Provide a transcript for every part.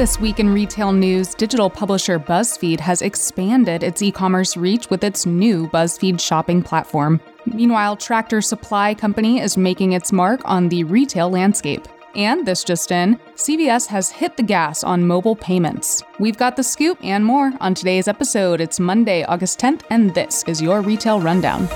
this week in retail news, digital publisher BuzzFeed has expanded its e commerce reach with its new BuzzFeed shopping platform. Meanwhile, Tractor Supply Company is making its mark on the retail landscape. And this just in, CVS has hit the gas on mobile payments. We've got the scoop and more on today's episode. It's Monday, August 10th, and this is your Retail Rundown.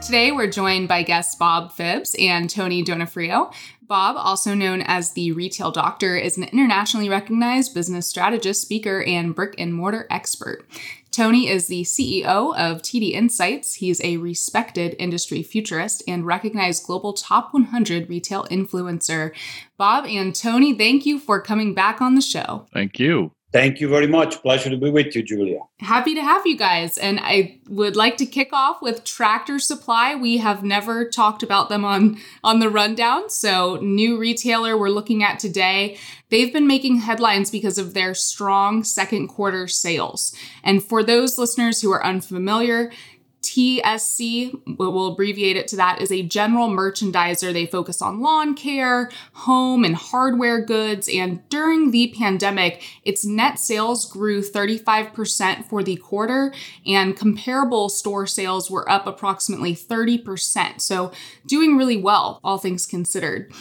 Today, we're joined by guests Bob Phibbs and Tony Donofrio. Bob, also known as the Retail Doctor, is an internationally recognized business strategist, speaker, and brick and mortar expert. Tony is the CEO of TD Insights. He's a respected industry futurist and recognized global top 100 retail influencer. Bob and Tony, thank you for coming back on the show. Thank you. Thank you very much. Pleasure to be with you, Julia. Happy to have you guys. And I would like to kick off with Tractor Supply. We have never talked about them on on the rundown. So, new retailer we're looking at today. They've been making headlines because of their strong second quarter sales. And for those listeners who are unfamiliar, TSC, we'll abbreviate it to that, is a general merchandiser. They focus on lawn care, home, and hardware goods. And during the pandemic, its net sales grew 35% for the quarter, and comparable store sales were up approximately 30%. So, doing really well, all things considered.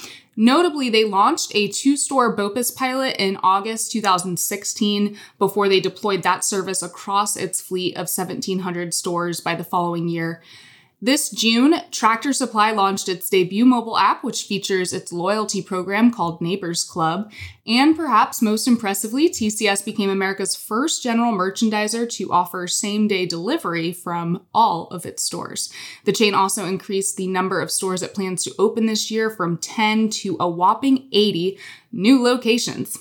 Notably, they launched a two store BOPIS pilot in August 2016 before they deployed that service across its fleet of 1,700 stores by the following year. This June, Tractor Supply launched its debut mobile app, which features its loyalty program called Neighbors Club. And perhaps most impressively, TCS became America's first general merchandiser to offer same day delivery from all of its stores. The chain also increased the number of stores it plans to open this year from 10 to a whopping 80 new locations.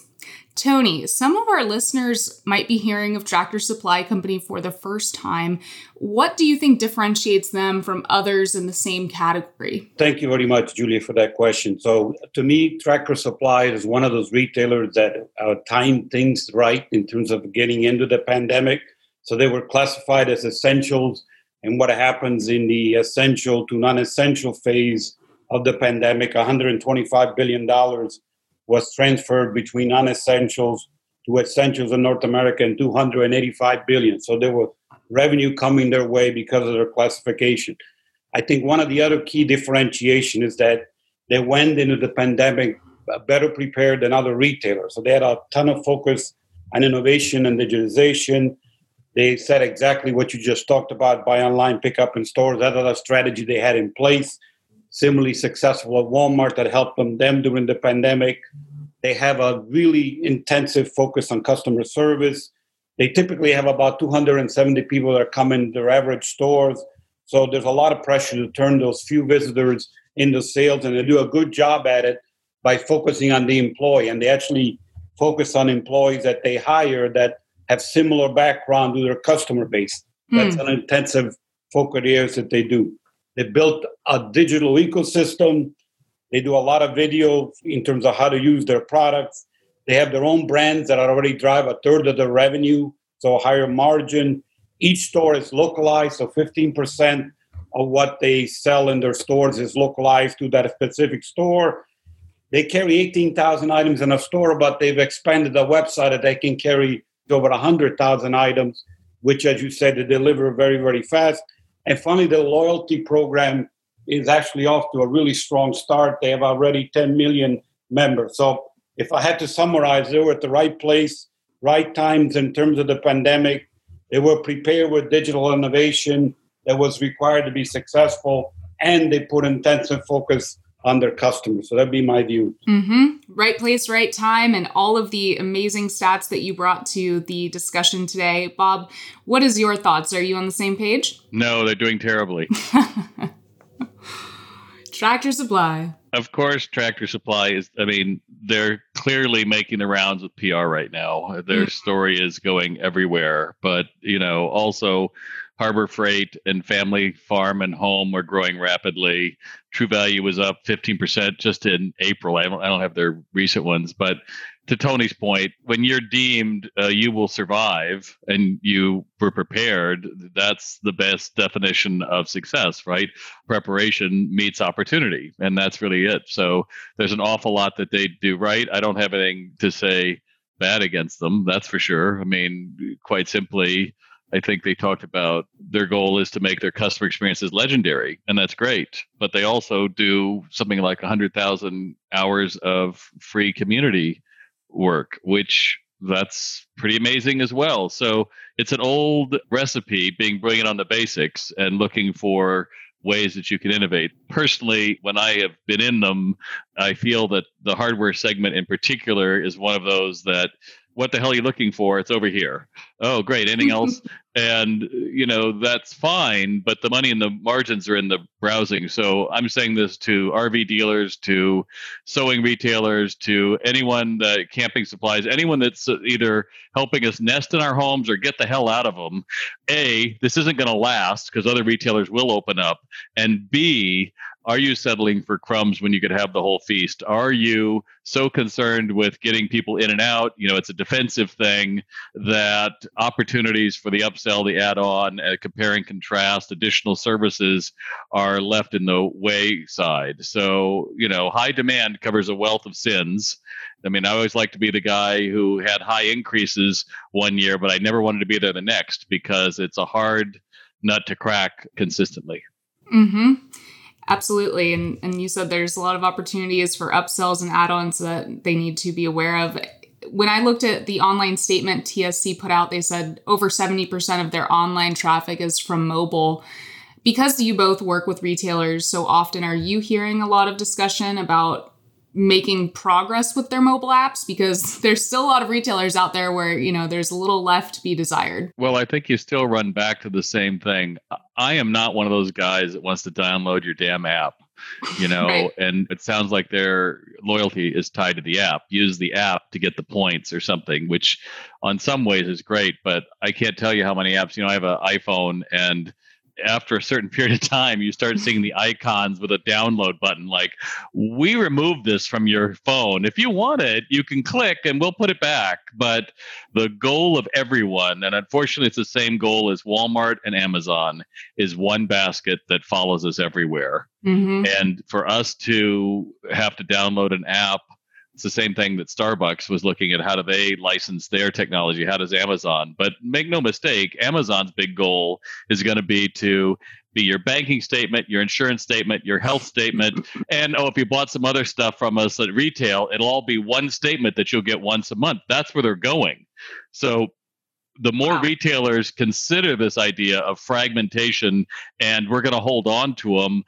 Tony, some of our listeners might be hearing of Tractor Supply Company for the first time. What do you think differentiates them from others in the same category? Thank you very much, Julia, for that question. So, to me, Tractor Supply is one of those retailers that uh, timed things right in terms of getting into the pandemic. So, they were classified as essentials. And what happens in the essential to non essential phase of the pandemic, $125 billion was transferred between non-essentials to essentials in North America and 285 billion. So there was revenue coming their way because of their classification. I think one of the other key differentiation is that they went into the pandemic better prepared than other retailers. So they had a ton of focus on innovation and digitization. They said exactly what you just talked about: buy online, pick up in stores. That other strategy they had in place similarly successful at Walmart that helped them, them during the pandemic. They have a really intensive focus on customer service. They typically have about 270 people that come in their average stores. So there's a lot of pressure to turn those few visitors into sales, and they do a good job at it by focusing on the employee. And they actually focus on employees that they hire that have similar background to their customer base. That's mm. an intensive focus areas that they do. They built a digital ecosystem. They do a lot of video in terms of how to use their products. They have their own brands that already drive a third of the revenue, so a higher margin. Each store is localized, so 15% of what they sell in their stores is localized to that specific store. They carry 18,000 items in a store, but they've expanded the website that they can carry over 100,000 items, which, as you said, they deliver very, very fast. And finally, the loyalty program is actually off to a really strong start. They have already 10 million members. So if I had to summarize, they were at the right place, right times in terms of the pandemic. They were prepared with digital innovation that was required to be successful, and they put intensive focus on their customers. So that'd be my view. Mm-hmm. Right place, right time, and all of the amazing stats that you brought to the discussion today. Bob, what is your thoughts? Are you on the same page? No, they're doing terribly. Tractor Supply. Of course, Tractor Supply is, I mean, they're clearly making the rounds with PR right now. Their mm. story is going everywhere. But, you know, also, Harbor Freight and Family Farm and Home are growing rapidly. True Value was up 15% just in April. I don't, I don't have their recent ones, but to Tony's point, when you're deemed uh, you will survive and you were prepared, that's the best definition of success, right? Preparation meets opportunity, and that's really it. So there's an awful lot that they do right. I don't have anything to say bad against them, that's for sure. I mean, quite simply, I think they talked about their goal is to make their customer experiences legendary, and that's great. But they also do something like 100,000 hours of free community work, which that's pretty amazing as well. So it's an old recipe being brilliant on the basics and looking for ways that you can innovate. Personally, when I have been in them, I feel that the hardware segment in particular is one of those that what the hell are you looking for? It's over here. Oh, great. Anything else? and, you know, that's fine, but the money and the margins are in the browsing. So I'm saying this to RV dealers, to sewing retailers, to anyone that camping supplies, anyone that's either helping us nest in our homes or get the hell out of them. A, this isn't going to last because other retailers will open up. And B, are you settling for crumbs when you could have the whole feast? Are you so concerned with getting people in and out? You know, it's a defensive thing that opportunities for the upsell, the add on, uh, compare and contrast, additional services are left in the wayside. So, you know, high demand covers a wealth of sins. I mean, I always like to be the guy who had high increases one year, but I never wanted to be there the next because it's a hard nut to crack consistently. Mm-hmm. Absolutely. And and you said there's a lot of opportunities for upsells and add-ons that they need to be aware of. When I looked at the online statement TSC put out, they said over 70% of their online traffic is from mobile. Because you both work with retailers so often, are you hearing a lot of discussion about making progress with their mobile apps because there's still a lot of retailers out there where you know there's a little left to be desired. Well i think you still run back to the same thing. I am not one of those guys that wants to download your damn app you know right. and it sounds like their loyalty is tied to the app. Use the app to get the points or something which on some ways is great but i can't tell you how many apps. You know i have an iphone and after a certain period of time, you start seeing the icons with a download button like, we removed this from your phone. If you want it, you can click and we'll put it back. But the goal of everyone, and unfortunately, it's the same goal as Walmart and Amazon, is one basket that follows us everywhere. Mm-hmm. And for us to have to download an app it's the same thing that Starbucks was looking at how do they license their technology? How does Amazon? But make no mistake, Amazon's big goal is going to be to be your banking statement, your insurance statement, your health statement, and oh, if you bought some other stuff from us at retail, it'll all be one statement that you'll get once a month. That's where they're going. So the more wow. retailers consider this idea of fragmentation and we're going to hold on to them,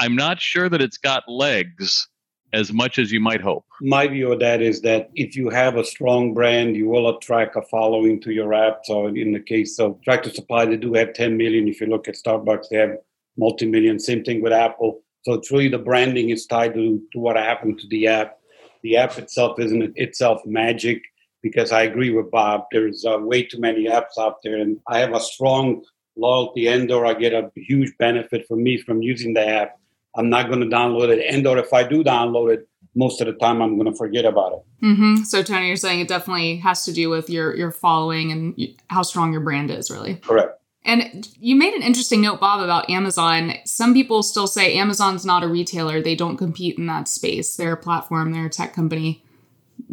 I'm not sure that it's got legs as much as you might hope. My view of that is that if you have a strong brand, you will attract a following to your app. So in the case of Tractor Supply, they do have 10 million. If you look at Starbucks, they have multi-million. Same thing with Apple. So it's really the branding is tied to, to what happened to the app. The app itself isn't itself magic because I agree with Bob. There's uh, way too many apps out there, and I have a strong loyalty and or I get a huge benefit for me from using the app I'm not going to download it. And or if I do download it, most of the time I'm going to forget about it. Mm-hmm. So Tony, you're saying it definitely has to do with your your following and how strong your brand is, really. Correct. And you made an interesting note, Bob, about Amazon. Some people still say Amazon's not a retailer; they don't compete in that space. They're a platform. They're a tech company.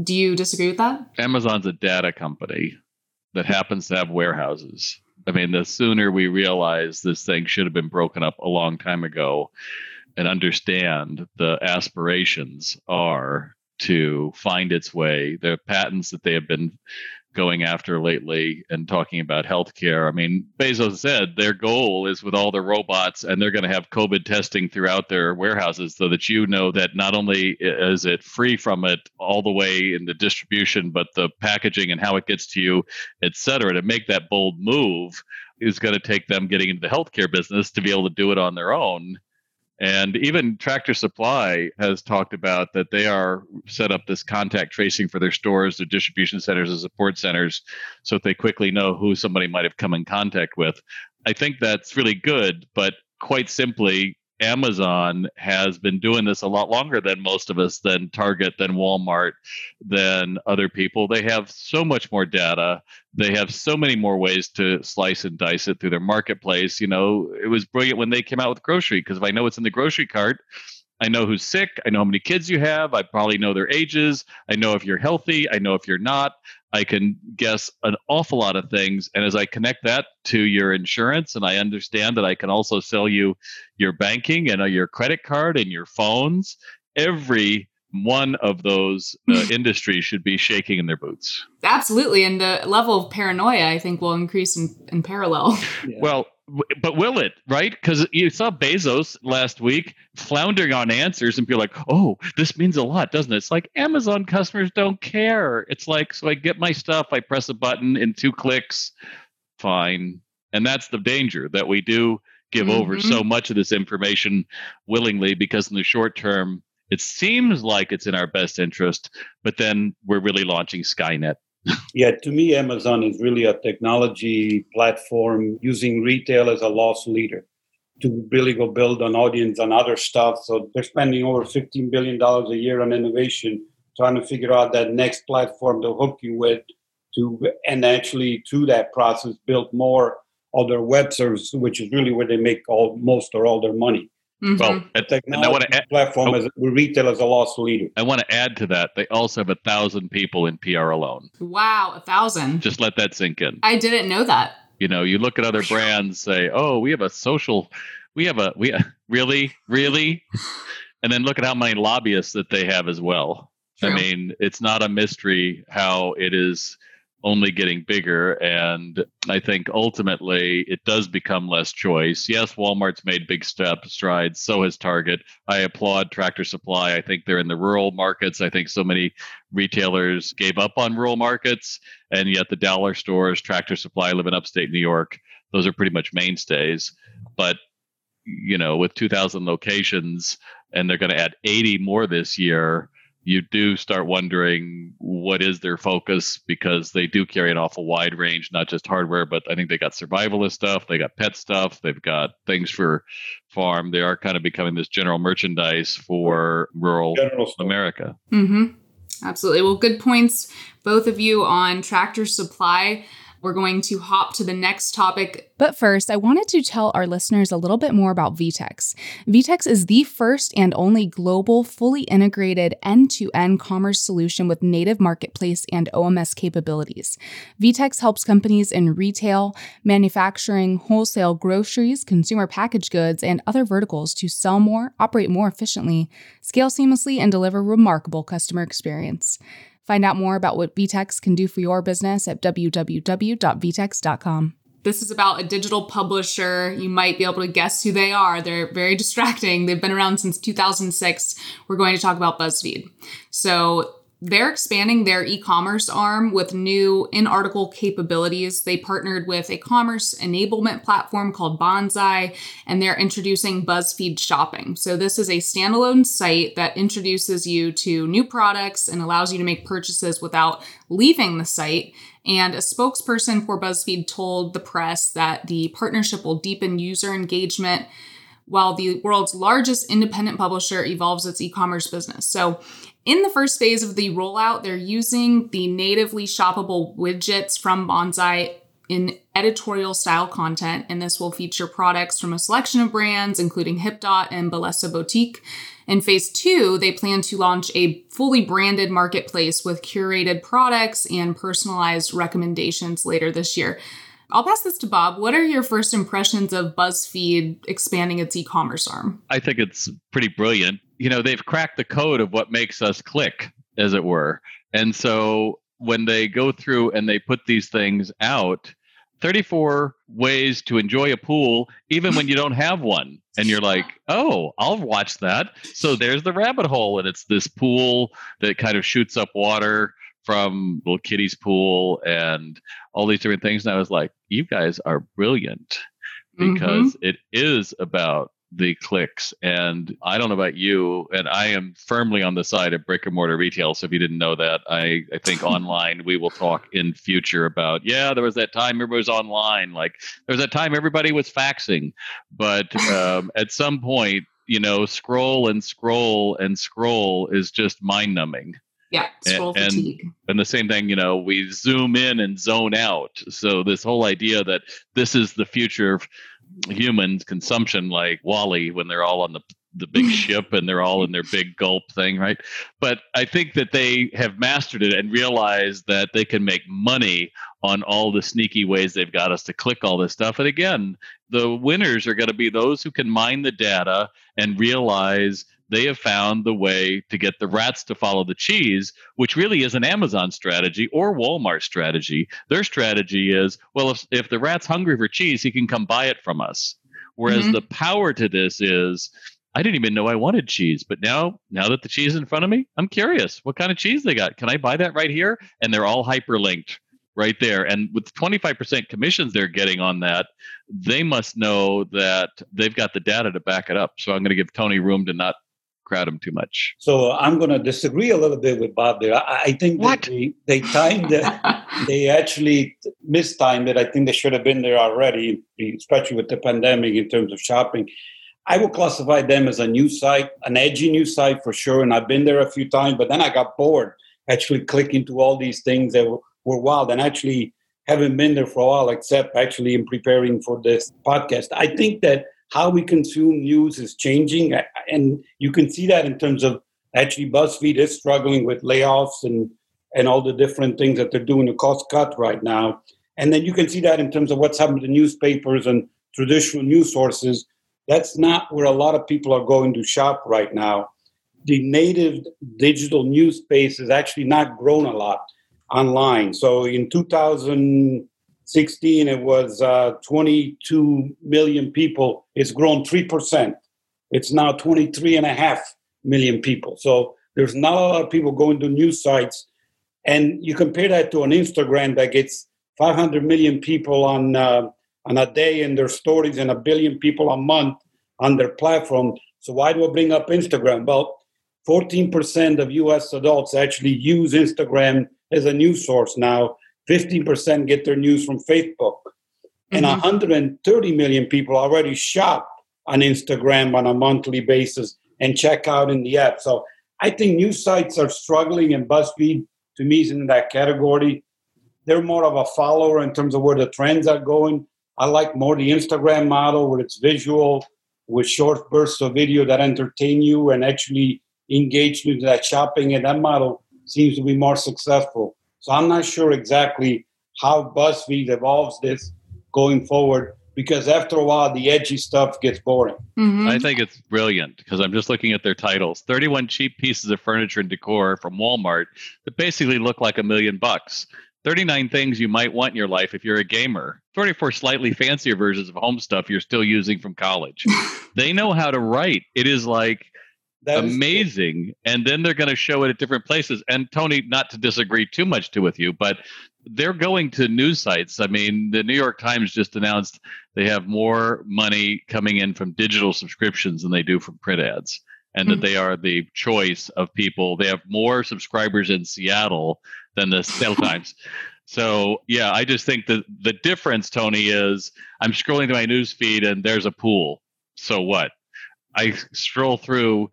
Do you disagree with that? Amazon's a data company that happens to have warehouses. I mean, the sooner we realize this thing should have been broken up a long time ago, and understand the aspirations are to find its way. The patents that they have been going after lately and talking about healthcare. I mean, Bezos said their goal is with all the robots, and they're going to have COVID testing throughout their warehouses so that you know that not only is it free from it all the way in the distribution, but the packaging and how it gets to you, et cetera. To make that bold move is going to take them getting into the healthcare business to be able to do it on their own and even Tractor Supply has talked about that they are set up this contact tracing for their stores, their distribution centers, and support centers, so that they quickly know who somebody might have come in contact with. I think that's really good, but quite simply, Amazon has been doing this a lot longer than most of us, than Target, than Walmart, than other people. They have so much more data. They have so many more ways to slice and dice it through their marketplace. You know, it was brilliant when they came out with grocery because if I know it's in the grocery cart, I know who's sick. I know how many kids you have. I probably know their ages. I know if you're healthy. I know if you're not. I can guess an awful lot of things. And as I connect that to your insurance, and I understand that I can also sell you your banking and uh, your credit card and your phones, every one of those uh, industries should be shaking in their boots. Absolutely. And the level of paranoia, I think, will increase in, in parallel. Yeah. Well, but will it right? Because you saw bezos last week floundering on answers and be like oh this means a lot doesn't it? It's like amazon customers don't care. It's like so i get my stuff i press a button in two clicks fine. And that's the danger that we do give mm-hmm. over so much of this information willingly because in the short term it seems like it's in our best interest but then we're really launching skynet yeah, to me, Amazon is really a technology platform using retail as a loss leader to really go build an audience and other stuff. So they're spending over $15 billion a year on innovation, trying to figure out that next platform to hook you with to and actually through that process build more of their web services, which is really where they make all most or all their money. Mm-hmm. Well, and I want to add, platform oh, as retail as a loss leader. I want to add to that. They also have a thousand people in PR alone. Wow, a thousand. Just let that sink in. I didn't know that. You know, you look at other brands, say, "Oh, we have a social, we have a we really, really," and then look at how many lobbyists that they have as well. True. I mean, it's not a mystery how it is only getting bigger. And I think ultimately it does become less choice. Yes, Walmart's made big step strides. So has Target. I applaud Tractor Supply. I think they're in the rural markets. I think so many retailers gave up on rural markets, and yet the dollar stores, Tractor Supply, live in upstate New York. Those are pretty much mainstays. But you know, with 2,000 locations, and they're going to add 80 more this year you do start wondering what is their focus because they do carry an awful wide range, not just hardware, but I think they got survivalist stuff, they got pet stuff, they've got things for farm. They are kind of becoming this general merchandise for rural America. Mm-hmm. Absolutely. Well, good points, both of you, on tractor supply. We're going to hop to the next topic. But first, I wanted to tell our listeners a little bit more about VTEX. VTEX is the first and only global, fully integrated end to end commerce solution with native marketplace and OMS capabilities. VTEX helps companies in retail, manufacturing, wholesale, groceries, consumer packaged goods, and other verticals to sell more, operate more efficiently, scale seamlessly, and deliver remarkable customer experience. Find out more about what VTEX can do for your business at www.vtex.com. This is about a digital publisher. You might be able to guess who they are. They're very distracting. They've been around since 2006. We're going to talk about BuzzFeed. So, they're expanding their e-commerce arm with new in-article capabilities. They partnered with a commerce enablement platform called Bonsai, and they're introducing BuzzFeed Shopping. So this is a standalone site that introduces you to new products and allows you to make purchases without leaving the site. And a spokesperson for BuzzFeed told the press that the partnership will deepen user engagement while the world's largest independent publisher evolves its e commerce business. So, in the first phase of the rollout, they're using the natively shoppable widgets from Bonsai in editorial style content, and this will feature products from a selection of brands, including Hipdot and Bellesa Boutique. In phase two, they plan to launch a fully branded marketplace with curated products and personalized recommendations later this year. I'll pass this to Bob. What are your first impressions of BuzzFeed expanding its e commerce arm? I think it's pretty brilliant. You know, they've cracked the code of what makes us click, as it were. And so when they go through and they put these things out, 34 ways to enjoy a pool even when you don't have one and you're like oh i'll watch that so there's the rabbit hole and it's this pool that kind of shoots up water from little kitty's pool and all these different things. And I was like, you guys are brilliant because mm-hmm. it is about the clicks. And I don't know about you, and I am firmly on the side of brick and mortar retail. So if you didn't know that, I, I think online we will talk in future about, yeah, there was that time everybody was online. Like there was that time everybody was faxing. But um, at some point, you know, scroll and scroll and scroll is just mind numbing. Yeah, scroll and, fatigue. And, and the same thing, you know, we zoom in and zone out. So this whole idea that this is the future of humans consumption like WALL-E when they're all on the the big ship and they're all in their big gulp thing, right? But I think that they have mastered it and realized that they can make money on all the sneaky ways they've got us to click all this stuff. And again, the winners are going to be those who can mine the data and realize they have found the way to get the rats to follow the cheese, which really is an Amazon strategy or Walmart strategy. Their strategy is well, if, if the rat's hungry for cheese, he can come buy it from us. Whereas mm-hmm. the power to this is I didn't even know I wanted cheese, but now now that the cheese is in front of me, I'm curious what kind of cheese they got. Can I buy that right here? And they're all hyperlinked right there. And with 25% commissions they're getting on that, they must know that they've got the data to back it up. So I'm going to give Tony room to not crowd them too much. So I'm going to disagree a little bit with Bob there. I, I think what? they, they timed it. they actually mistimed it. I think they should have been there already, especially with the pandemic in terms of shopping. I would classify them as a new site, an edgy new site for sure. And I've been there a few times, but then I got bored actually clicking to all these things that were, were wild and actually haven't been there for a while, except actually in preparing for this podcast. I think that how we consume news is changing. And you can see that in terms of actually BuzzFeed is struggling with layoffs and, and all the different things that they're doing to cost cut right now. And then you can see that in terms of what's happening to newspapers and traditional news sources. That's not where a lot of people are going to shop right now. The native digital news space has actually not grown a lot online. So in 2000, 16 it was uh, 22 million people. It's grown 3% it's now 23 and a half million people. So there's not a lot of people going to news sites. And you compare that to an instagram that gets 500 million people on uh, on a day in their stories and a billion people a month on their platform. So why do i bring up instagram? Well 14% of us adults actually use instagram as a news source now 15% get their news from Facebook. Mm-hmm. And 130 million people already shop on Instagram on a monthly basis and check out in the app. So I think news sites are struggling, and BuzzFeed to me is in that category. They're more of a follower in terms of where the trends are going. I like more the Instagram model where it's visual with short bursts of video that entertain you and actually engage you in that shopping. And that model seems to be more successful. So I'm not sure exactly how BuzzFeed evolves this going forward because after a while the edgy stuff gets boring. Mm-hmm. I think it's brilliant because I'm just looking at their titles. 31 cheap pieces of furniture and decor from Walmart that basically look like a million bucks. 39 things you might want in your life if you're a gamer. 34 slightly fancier versions of home stuff you're still using from college. they know how to write. It is like that amazing. And then they're going to show it at different places. And Tony, not to disagree too much to with you, but they're going to news sites. I mean, the New York Times just announced they have more money coming in from digital subscriptions than they do from print ads. And mm-hmm. that they are the choice of people. They have more subscribers in Seattle than the Seattle Times. So yeah, I just think that the difference, Tony, is I'm scrolling to my news feed and there's a pool. So what? I scroll through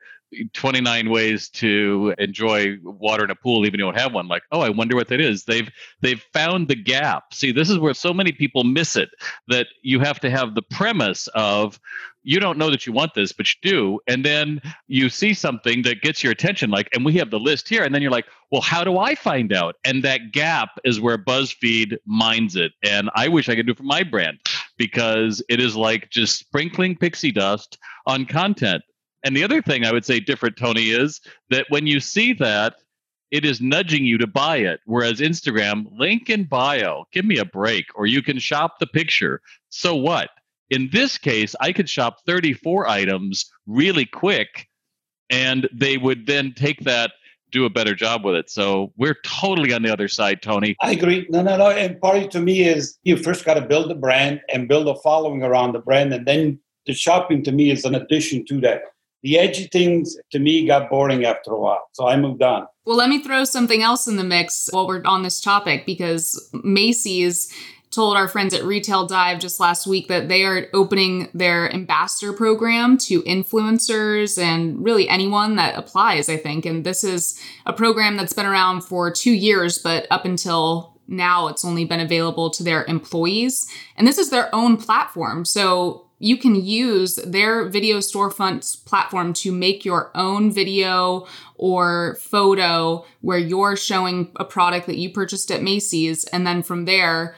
29 ways to enjoy water in a pool even if you don't have one. Like oh i wonder what that is. They've they've found the gap. See this is where so many people miss it that you have to have the premise of you don't know that you want this but you do. And then you see something that gets your attention like and we have the list here and then you're like well how do i find out? And that gap is where buzzfeed mines it. And i wish i could do it for my brand because it is like just sprinkling pixie dust on content and the other thing I would say different, Tony, is that when you see that, it is nudging you to buy it. Whereas Instagram, link in bio, give me a break, or you can shop the picture. So what? In this case, I could shop 34 items really quick, and they would then take that do a better job with it. So we're totally on the other side, Tony. I agree. No, no, no. And part to me is you first got to build the brand and build a following around the brand, and then the shopping to me is an addition to that. The edgy things to me got boring after a while, so I moved on. Well, let me throw something else in the mix while we're on this topic because Macy's told our friends at Retail Dive just last week that they are opening their ambassador program to influencers and really anyone that applies, I think. And this is a program that's been around for two years, but up until now, it's only been available to their employees. And this is their own platform. So you can use their video storefront platform to make your own video or photo where you're showing a product that you purchased at Macy's. And then from there,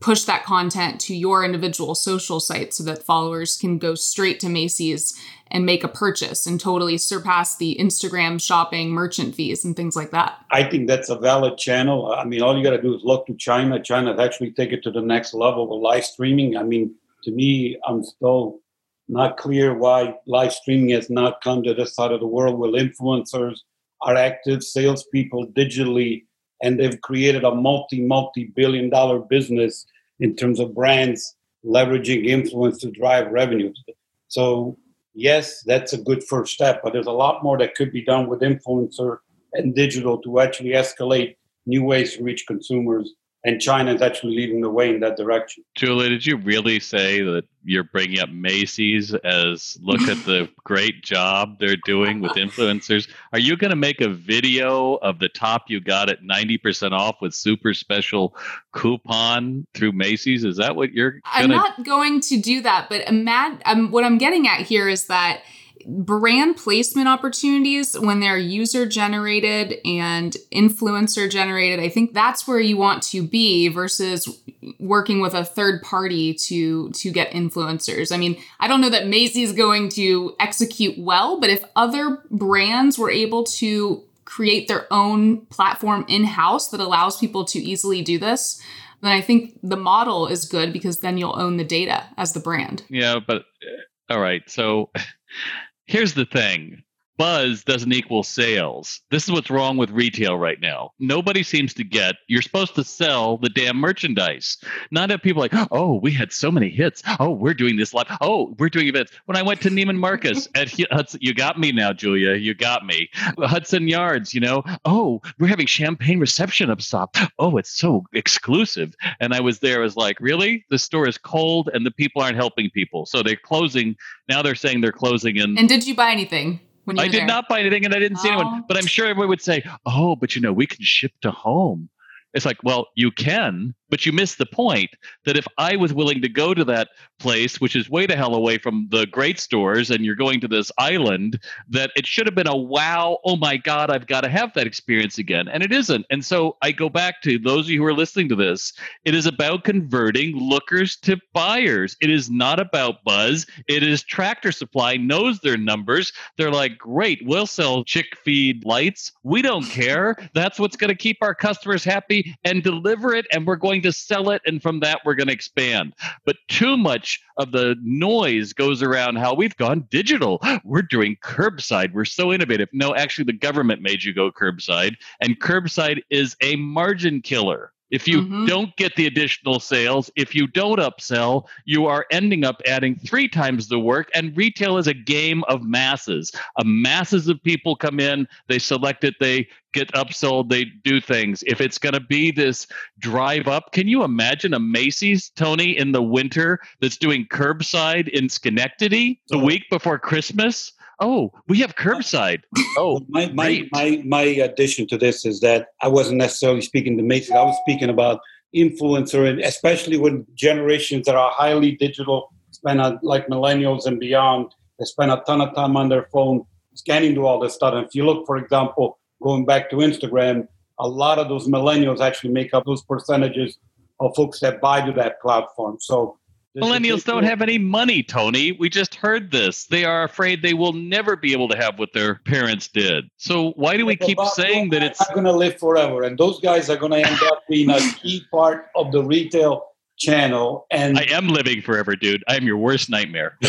push that content to your individual social site so that followers can go straight to Macy's and make a purchase and totally surpass the Instagram shopping merchant fees and things like that. I think that's a valid channel. I mean, all you got to do is look to China. China actually take it to the next level with live streaming. I mean, to me, I'm still not clear why live streaming has not come to this side of the world where influencers are active salespeople digitally and they've created a multi multi billion dollar business in terms of brands leveraging influence to drive revenues. So yes that's a good first step but there's a lot more that could be done with influencer and digital to actually escalate new ways to reach consumers and China is actually leading the way in that direction. Julia, did you really say that you're bringing up Macy's as look at the great job they're doing with influencers? Are you going to make a video of the top you got at 90% off with super special coupon through Macy's? Is that what you're gonna... I'm not going to do that, but mad, um, what I'm getting at here is that brand placement opportunities when they're user generated and influencer generated i think that's where you want to be versus working with a third party to to get influencers. I mean i don't know that macy's going to execute well but if other brands were able to create their own platform in-house that allows people to easily do this then i think the model is good because then you'll own the data as the brand. Yeah but uh, all right. So Here's the thing buzz doesn't equal sales. This is what's wrong with retail right now. Nobody seems to get you're supposed to sell the damn merchandise. Not have people like, oh, we had so many hits. Oh, we're doing this live. Oh, we're doing events. When I went to Neiman Marcus at Hudson, you got me now, Julia. You got me. Hudson Yards, you know, oh, we're having champagne reception up top. Oh, it's so exclusive. And I was there, I was like, really? The store is cold and the people aren't helping people. So they're closing. Now they're saying they're closing. And, and did you buy anything? I did there. not buy anything and I didn't see anyone. But I'm sure everyone would say, oh, but you know, we can ship to home. It's like, well, you can, but you miss the point that if I was willing to go to that place, which is way the hell away from the great stores, and you're going to this island, that it should have been a wow, oh my God, I've got to have that experience again. And it isn't. And so I go back to those of you who are listening to this, it is about converting lookers to buyers. It is not about buzz. It is tractor supply knows their numbers. They're like, great, we'll sell chick feed lights. We don't care. That's what's going to keep our customers happy and deliver it. And we're going to sell it, and from that, we're going to expand. But too much of the noise goes around how we've gone digital. We're doing curbside. We're so innovative. No, actually, the government made you go curbside, and curbside is a margin killer. If you mm-hmm. don't get the additional sales, if you don't upsell, you are ending up adding three times the work. And retail is a game of masses. A masses of people come in, they select it, they get upsold, they do things. If it's going to be this drive up, can you imagine a Macy's, Tony, in the winter that's doing curbside in Schenectady the week before Christmas? Oh, we have curbside. Oh, oh, my my, my my addition to this is that I wasn't necessarily speaking to Macy's. I was speaking about influencer, and especially when generations that are highly digital spend a, like millennials and beyond. They spend a ton of time on their phone scanning through all this stuff. And if you look, for example, going back to Instagram, a lot of those millennials actually make up those percentages of folks that buy to that platform. So Millennials don't have any money, Tony. We just heard this. They are afraid they will never be able to have what their parents did. So why do we keep saying that it's not going to live forever? And those guys are going to end up being a key part of the retail channel. And I am living forever, dude. I am your worst nightmare.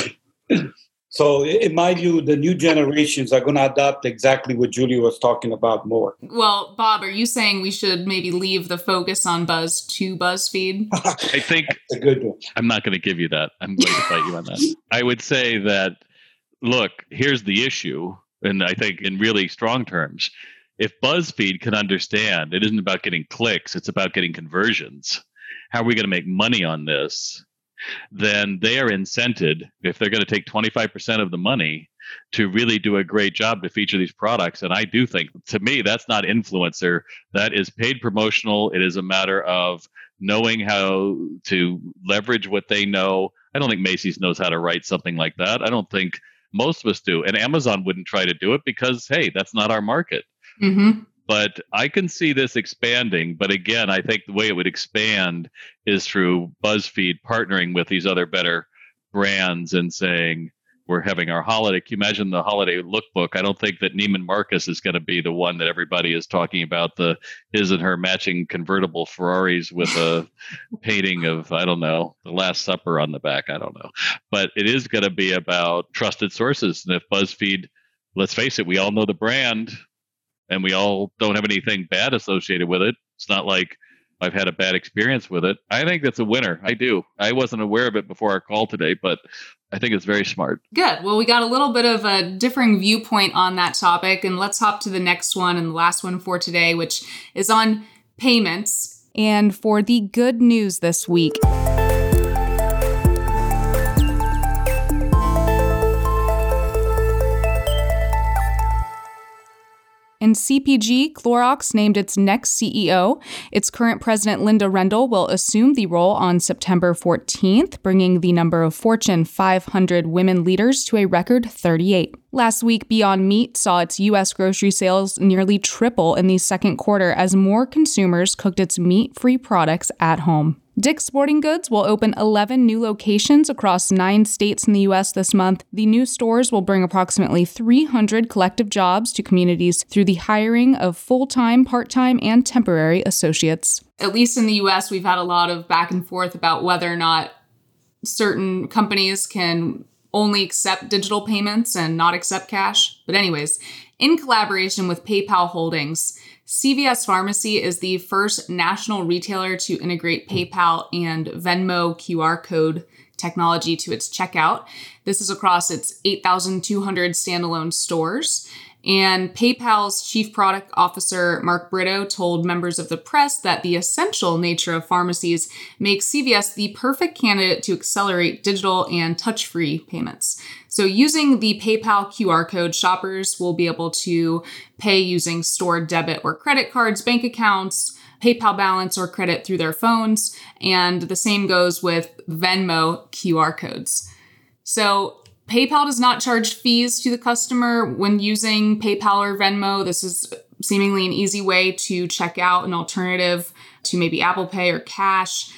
So, in my view, the new generations are going to adopt exactly what Julia was talking about more. Well, Bob, are you saying we should maybe leave the focus on Buzz to BuzzFeed? I think That's a good one. I'm not going to give you that. I'm going to fight you on that. I would say that, look, here's the issue. And I think in really strong terms, if BuzzFeed can understand it isn't about getting clicks, it's about getting conversions. How are we going to make money on this? Then they are incented if they're going to take 25% of the money to really do a great job to feature these products. And i do think to me that's not influencer that is paid promotional. It is a matter of knowing how to leverage what they know. I don't think macy's knows how to write something like that. I don't think most of us do. And amazon wouldn't try to do it because hey that's not our market. Mm-hmm but I can see this expanding. But again, I think the way it would expand is through BuzzFeed partnering with these other better brands and saying, we're having our holiday. Can you imagine the holiday lookbook? I don't think that Neiman Marcus is going to be the one that everybody is talking about the his and her matching convertible Ferraris with a painting of I don't know the Last Supper on the back. I don't know, but it is going to be about trusted sources. And if BuzzFeed, let's face it, we all know the brand and we all don't have anything bad associated with it. It's not like I've had a bad experience with it. I think that's a winner. I do. I wasn't aware of it before our call today, but I think it's very smart. Good. Well, we got a little bit of a differing viewpoint on that topic, and let's hop to the next one and the last one for today, which is on payments. And for the good news this week. In CPG, Clorox named its next CEO. Its current president, Linda Rendle, will assume the role on September 14th, bringing the number of Fortune 500 women leaders to a record 38. Last week, Beyond Meat saw its U.S. grocery sales nearly triple in the second quarter as more consumers cooked its meat free products at home. Dick's Sporting Goods will open 11 new locations across nine states in the U.S. this month. The new stores will bring approximately 300 collective jobs to communities through the hiring of full time, part time, and temporary associates. At least in the US, we've had a lot of back and forth about whether or not certain companies can only accept digital payments and not accept cash. But, anyways, in collaboration with PayPal Holdings, CVS Pharmacy is the first national retailer to integrate PayPal and Venmo QR code technology to its checkout. This is across its 8,200 standalone stores. And PayPal's chief product officer, Mark Britto, told members of the press that the essential nature of pharmacies makes CVS the perfect candidate to accelerate digital and touch free payments. So, using the PayPal QR code, shoppers will be able to pay using stored debit or credit cards, bank accounts, PayPal balance, or credit through their phones. And the same goes with Venmo QR codes. So, PayPal does not charge fees to the customer when using PayPal or Venmo. This is seemingly an easy way to check out an alternative to maybe Apple Pay or cash.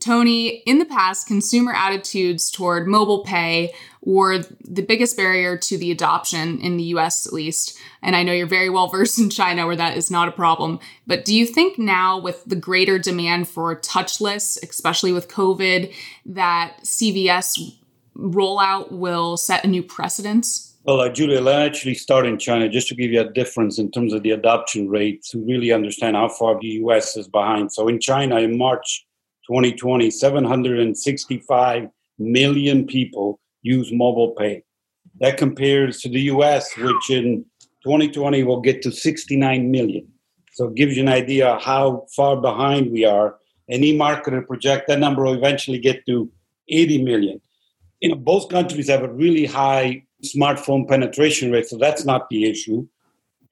Tony, in the past, consumer attitudes toward mobile pay were the biggest barrier to the adoption in the US at least. And I know you're very well versed in China where that is not a problem. But do you think now, with the greater demand for touchless, especially with COVID, that CVS rollout will set a new precedence? Well, uh, Julia, let's actually start in China just to give you a difference in terms of the adoption rate to really understand how far the US is behind. So, in China, in March 2020, 765 million people use mobile pay. That compares to the US, which in 2020 will get to 69 million. So, it gives you an idea how far behind we are. Any marketer project that number will eventually get to 80 million you know, both countries have a really high smartphone penetration rate, so that's not the issue.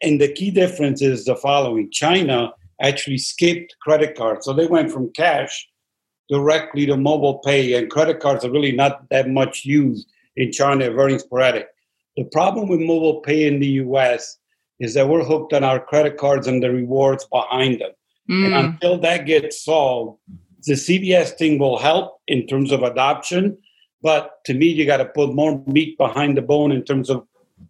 And the key difference is the following China actually skipped credit cards. So they went from cash directly to mobile pay, and credit cards are really not that much used in China, very sporadic. The problem with mobile pay in the US is that we're hooked on our credit cards and the rewards behind them. Mm. And until that gets solved, the CVS thing will help in terms of adoption, but to me, you got to put more meat behind the bone in terms of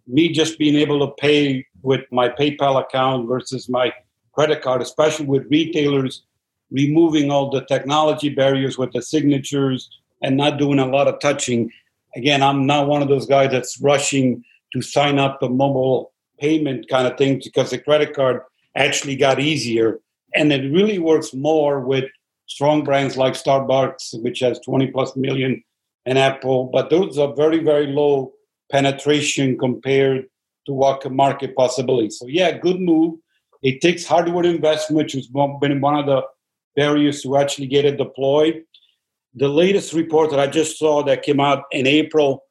me just being able to pay with my PayPal account versus my credit card, especially with retailers removing all the technology barriers with the signatures and not doing a lot of touching. again, I'm not one of those guys that's rushing to sign up the mobile payment kind of thing because the credit card actually got easier. And it really works more with strong brands like Starbucks, which has 20 plus million, and Apple. But those are very, very low penetration compared to what market possibility. So, yeah, good move. It takes hardware investment, which has been one of the barriers to actually get it deployed. The latest report that I just saw that came out in April,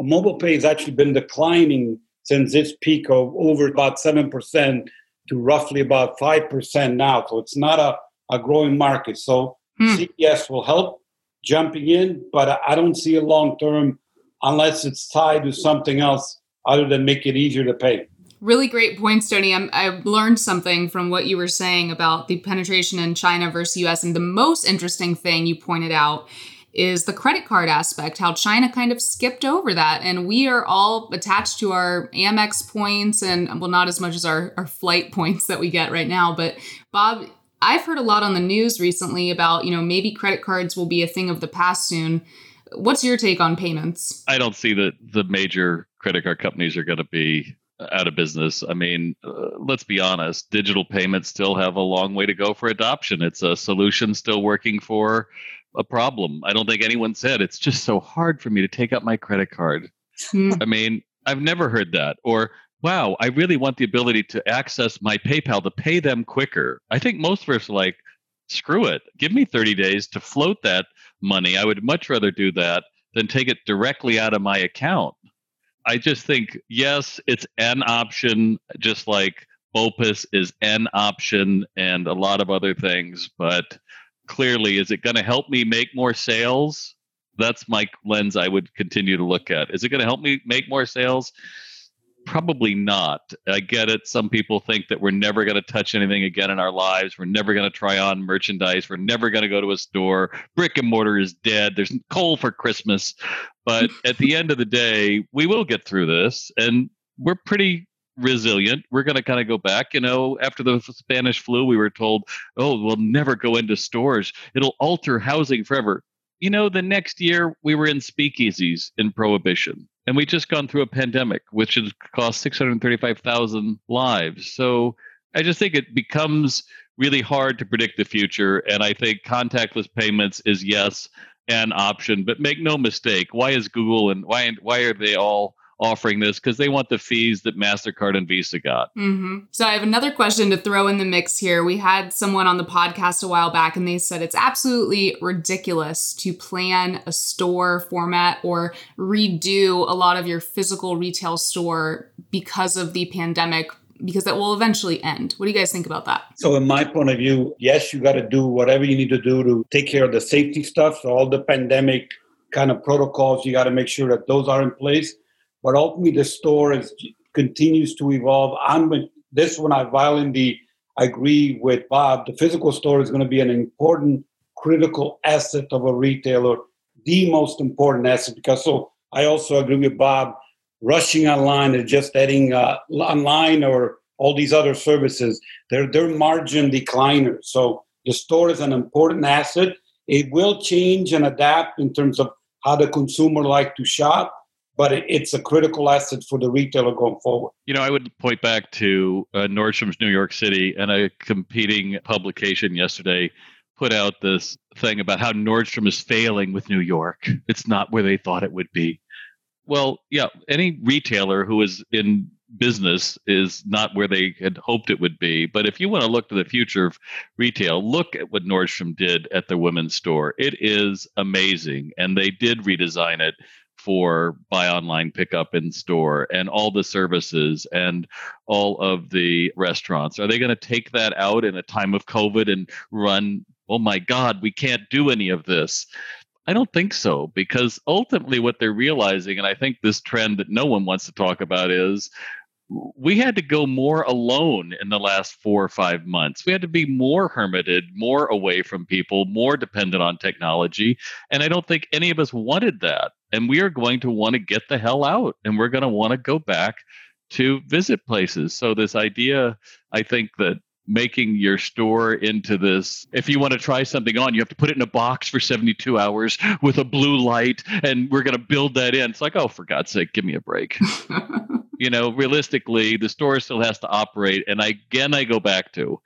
mobile pay has actually been declining since its peak of over about 7% to roughly about 5% now. So it's not a, a growing market. So hmm. CVS will help jumping in, but I don't see a long term unless it's tied to something else other than make it easier to pay. Really great points, Tony. I'm, I learned something from what you were saying about the penetration in China versus US. And the most interesting thing you pointed out is the credit card aspect, how China kind of skipped over that. And we are all attached to our Amex points and, well, not as much as our, our flight points that we get right now. But Bob, I've heard a lot on the news recently about, you know, maybe credit cards will be a thing of the past soon. What's your take on payments? I don't see that the major credit card companies are going to be out of business. I mean, uh, let's be honest, digital payments still have a long way to go for adoption. It's a solution still working for a problem. I don't think anyone said it's just so hard for me to take out my credit card. Hmm. I mean, I've never heard that. Or, wow, I really want the ability to access my PayPal to pay them quicker. I think most of us are like, screw it. Give me 30 days to float that money. I would much rather do that than take it directly out of my account. I just think, yes, it's an option, just like Opus is an option and a lot of other things, but clearly is it going to help me make more sales? That's my lens i would continue to look at. Is it going to help me make more sales probably not i get it some people think that we're never going to touch anything again in our lives we're never going to try on merchandise we're never going to go to a store brick and mortar is dead there's coal for christmas but at the end of the day we will get through this and we're pretty resilient. We're going to kind of go back. You know, after the Spanish flu, we were told, oh, we'll never go into stores. It'll alter housing forever. You know, the next year we were in speakeasies in Prohibition, and we just gone through a pandemic, which has cost 635,000 lives. So I just think it becomes really hard to predict the future. And I think contactless payments is, yes, an option. But make no mistake, why is Google and why, why are they all offering this because they want the fees that MasterCard and Visa got. Mm-hmm. So I have another question to throw in the mix here. We had someone on the podcast a while back and they said it's absolutely ridiculous to plan a store format or redo a lot of your physical retail store because of the pandemic because that will eventually end. What do you guys think about that? So, in my point of view, yes, you got to do whatever you need to do to take care of the safety stuff. So, all the pandemic kind of protocols, you got to make sure that those are in place. But ultimately, the store is, continues to evolve. I'm this one. I violently agree with Bob. The physical store is going to be an important, critical asset of a retailer, the most important asset. Because so, I also agree with Bob. Rushing online and just adding uh, online or all these other services, they're they're margin decliners. So the store is an important asset. It will change and adapt in terms of how the consumer like to shop but it's a critical asset for the retailer going forward. You know, I would point back to uh, Nordstrom's New York City and a competing publication yesterday put out this thing about how Nordstrom is failing with New York. It's not where they thought it would be. Well, yeah, any retailer who is in business is not where they had hoped it would be. But if you want to look to the future of retail, look at what Nordstrom did at the women's store. It is amazing. And they did redesign it for buy online pickup in store and all the services and all of the restaurants. Are they going to take that out in a time of covid and run oh my god we can't do any of this I don't think so because ultimately what they're realizing, and I think this trend that no one wants to talk about is we had to go more alone in the last four or five months. We had to be more hermited, more away from people, more dependent on technology. And I don't think any of us wanted that. And we are going to want to get the hell out and we're going to want to go back to visit places. So, this idea, I think that making your store into this. If you want to try something on, you have to put it in a box for 72 hours with a blue light, and we're going to build that in. It's like, oh, for God's sake, give me a break. you know, realistically, the store still has to operate. And again, I go back to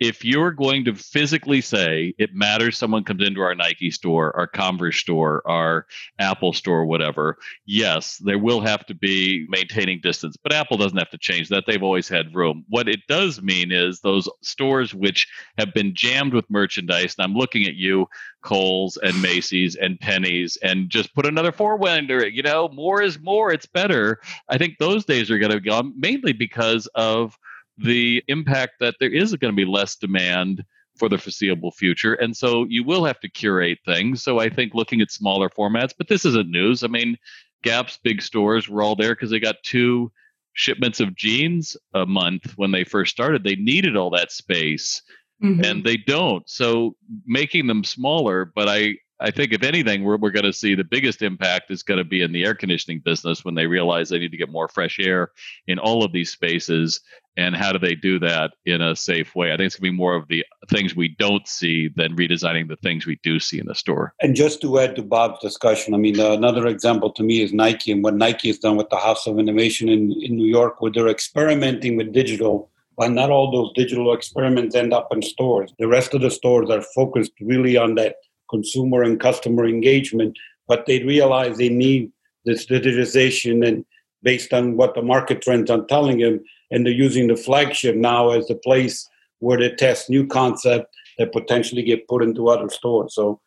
if you're going to physically say it matters someone comes into our Nike store, our Converse store, our Apple store, whatever, yes, there will have to be maintaining distance. But Apple doesn't have to change that. They've always had room. What it does mean is those stores which have been jammed with merchandise, and I'm looking at you, Kohl's and Macy's and Penney's, and just put another four window. You know, more is more. It's better. I think those days are going to gone, mainly because of the impact that there is going to be less demand for the foreseeable future. And so you will have to curate things. So I think looking at smaller formats, but this isn't news. I mean, Gap's big stores were all there because they got two shipments of jeans a month when they first started. They needed all that space mm-hmm. and they don't. So making them smaller, but I I think if anything, we're, we're going to see the biggest impact is going to be in the air conditioning business when they realize they need to get more fresh air in all of these spaces. And how do they do that in a safe way? I think it's going to be more of the things we don't see than redesigning the things we do see in the store. And just to add to Bob's discussion, I mean, uh, another example to me is Nike and what Nike has done with the House of Innovation in, in New York, where they're experimenting with digital but not all those digital experiments end up in stores. The rest of the stores are focused really on that consumer and customer engagement, but they realize they need this digitization and based on what the market trends are telling them, and they're using the flagship now as the place where they test new concept that potentially get put into other stores. So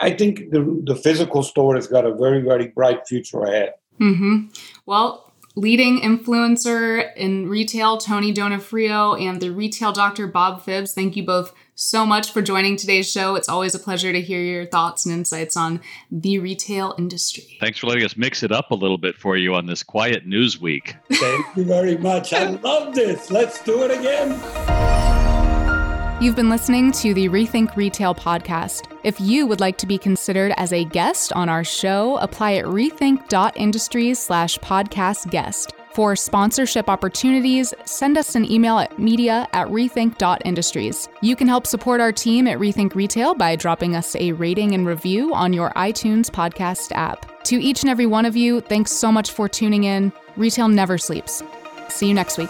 I think the, the physical store has got a very, very bright future ahead. Mm-hmm. Well, leading influencer in retail, Tony D'Onofrio, and the retail doctor, Bob Phibbs. Thank you both so much for joining today's show. It's always a pleasure to hear your thoughts and insights on the retail industry. Thanks for letting us mix it up a little bit for you on this quiet news week. Thank you very much. I love this. Let's do it again. You've been listening to the Rethink Retail podcast. If you would like to be considered as a guest on our show, apply at rethink.industries slash podcast guest. For sponsorship opportunities, send us an email at media at rethink.industries. You can help support our team at Rethink Retail by dropping us a rating and review on your iTunes podcast app. To each and every one of you, thanks so much for tuning in. Retail never sleeps. See you next week.